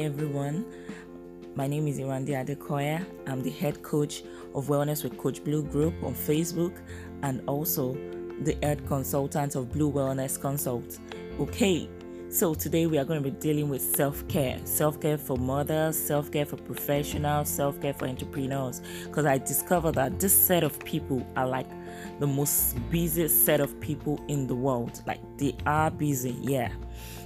everyone. My name is Irandi Adekoya. I'm the head coach of Wellness with Coach Blue Group on Facebook and also the head consultant of Blue Wellness Consult. Okay, so today we are going to be dealing with self care self care for mothers, self care for professionals, self care for entrepreneurs. Because I discovered that this set of people are like the most busiest set of people in the world. Like they are busy, yeah.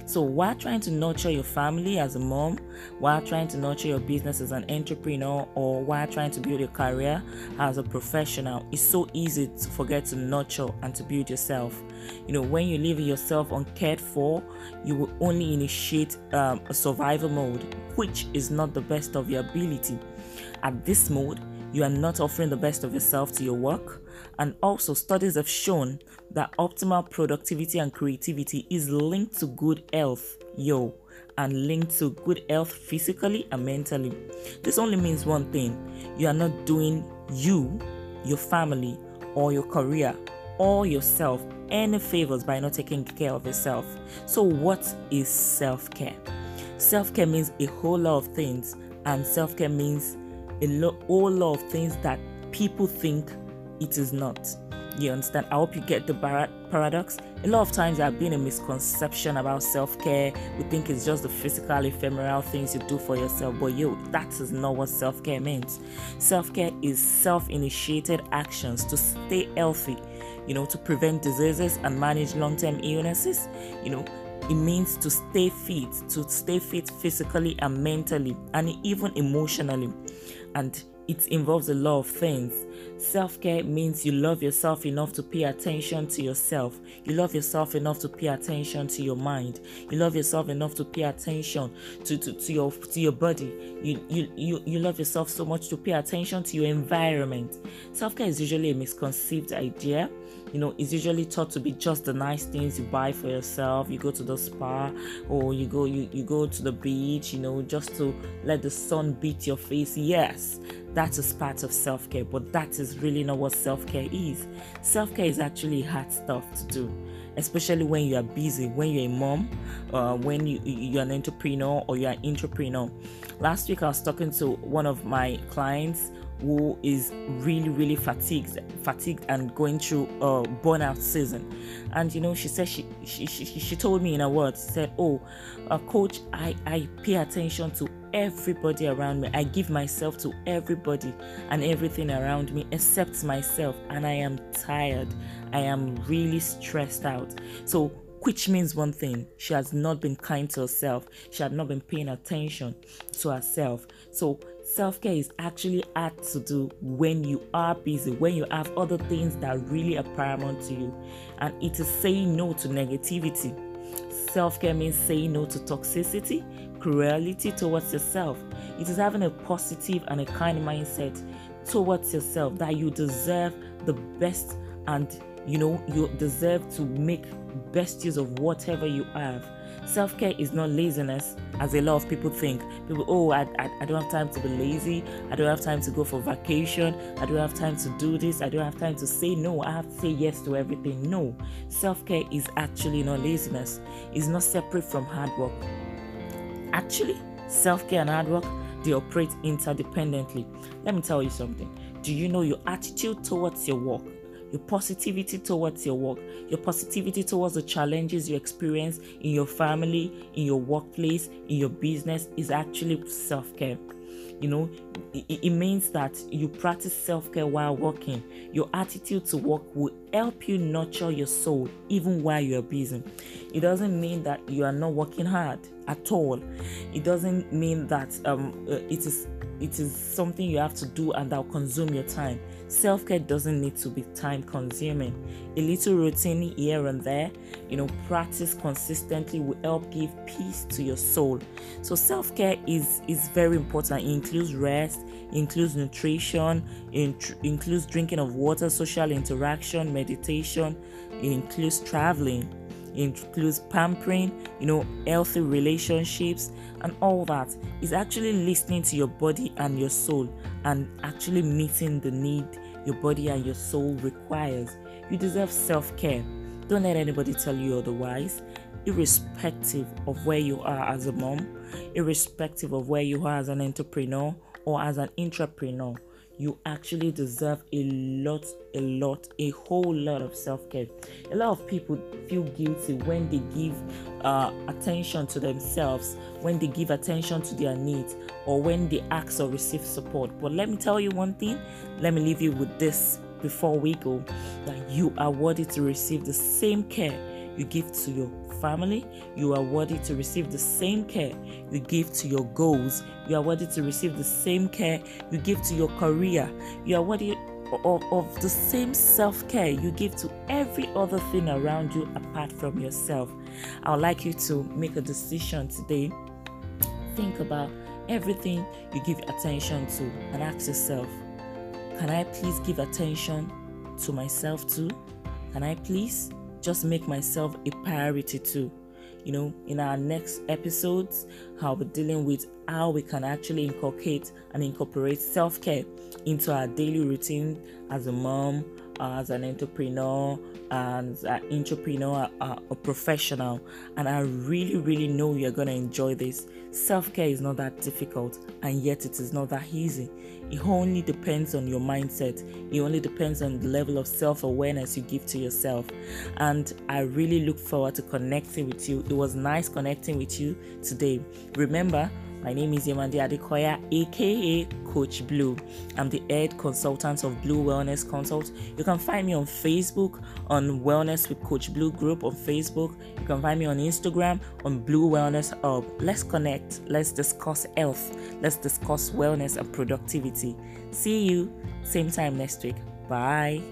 So while trying to nurture your family as a mom, while trying to nurture your business as an entrepreneur, or while trying to build your career as a professional, it's so easy to forget to nurture and to build yourself. You know, when you leave yourself uncared for, you will only initiate um, a survival mode, which is not the best of your ability. At this mode, you are not offering the best of yourself to your work. And also, studies have shown that optimal productivity and creativity is linked to good health, yo, and linked to good health physically and mentally. This only means one thing you are not doing you, your family, or your career or yourself any favors by not taking care of yourself. So, what is self care? Self care means a whole lot of things, and self care means a whole lot of things that people think it is not. You understand? I hope you get the bar- paradox. A lot of times there have been a misconception about self care. We think it's just the physical, ephemeral things you do for yourself, but yo, that is not what self care means. Self care is self initiated actions to stay healthy, you know, to prevent diseases and manage long term illnesses. You know, it means to stay fit, to stay fit physically and mentally, and even emotionally. And it involves a lot of things. Self care means you love yourself enough to pay attention to yourself. You love yourself enough to pay attention to your mind. You love yourself enough to pay attention to, to, to your to your body. You, you you you love yourself so much to pay attention to your environment. Self care is usually a misconceived idea. You know, it's usually thought to be just the nice things you buy for yourself. You go to the spa or you go you, you go to the beach, you know, just to let the sun beat your face. Yes, that is part of self care, but that is really not what self care is. Self care is actually hard stuff to do, especially when you are busy, when you're a mom, uh, when you, you're an entrepreneur or you're an entrepreneur. Last week, I was talking to one of my clients who is really really fatigued fatigued and going through a burnout season and you know she said she she, she, she told me in a word said oh uh, coach i i pay attention to everybody around me. I give myself to everybody and everything around me except myself, and I am tired. I am really stressed out. So, which means one thing she has not been kind to herself, she had not been paying attention to herself. So, self care is actually hard to do when you are busy, when you have other things that really are paramount to you, and it is saying no to negativity. Self care means saying no to toxicity, cruelty towards yourself. It is having a positive and a kind mindset towards yourself that you deserve the best and you know you deserve to make best use of whatever you have self-care is not laziness as a lot of people think. People oh I, I, I don't have time to be lazy. I don't have time to go for vacation. I don't have time to do this. I don't have time to say no. I have to say yes to everything. No. Self-care is actually not laziness. It's not separate from hard work. Actually self-care and hard work they operate interdependently. Let me tell you something. Do you know your attitude towards your work your positivity towards your work, your positivity towards the challenges you experience in your family, in your workplace, in your business is actually self care. You know, it, it means that you practice self care while working. Your attitude to work will help you nurture your soul even while you are busy. It doesn't mean that you are not working hard at all. It doesn't mean that um, uh, it is it is something you have to do and that will consume your time. Self care doesn't need to be time consuming. A little routine here and there, you know, practice consistently will help give peace to your soul. So self care is is very important. It includes rest, includes nutrition, it includes drinking of water, social interaction, meditation, it includes traveling includes pampering, you know, healthy relationships, and all that is actually listening to your body and your soul and actually meeting the need your body and your soul requires. You deserve self care. Don't let anybody tell you otherwise. irrespective of where you are as a mom, irrespective of where you are as an entrepreneur or as an entrepreneur you actually deserve a lot, a lot, a whole lot of self care. A lot of people feel guilty when they give uh, attention to themselves, when they give attention to their needs, or when they ask or receive support. But let me tell you one thing, let me leave you with this before we go that you are worthy to receive the same care you give to your family, you are worthy to receive the same care you give to your goals. You are worthy to receive the same care you give to your career. You are worthy of, of the same self care you give to every other thing around you apart from yourself. I would like you to make a decision today. Think about everything you give attention to and ask yourself Can I please give attention to myself too? Can I please? just make myself a priority too. You know, in our next episodes, I'll be dealing with how we can actually inculcate and incorporate self care into our daily routine as a mom, as an entrepreneur, as an entrepreneur, uh, a professional. And I really, really know you're going to enjoy this. Self care is not that difficult, and yet it is not that easy. It only depends on your mindset, it only depends on the level of self awareness you give to yourself. And I really look forward to connecting with you. It was nice connecting with you today. Remember, my name is Yemande Adekoya, aka Coach Blue. I'm the head consultant of Blue Wellness Consult. You can find me on Facebook on Wellness with Coach Blue group on Facebook. You can find me on Instagram on Blue Wellness Hub. Let's connect. Let's discuss health. Let's discuss wellness and productivity. See you same time next week. Bye.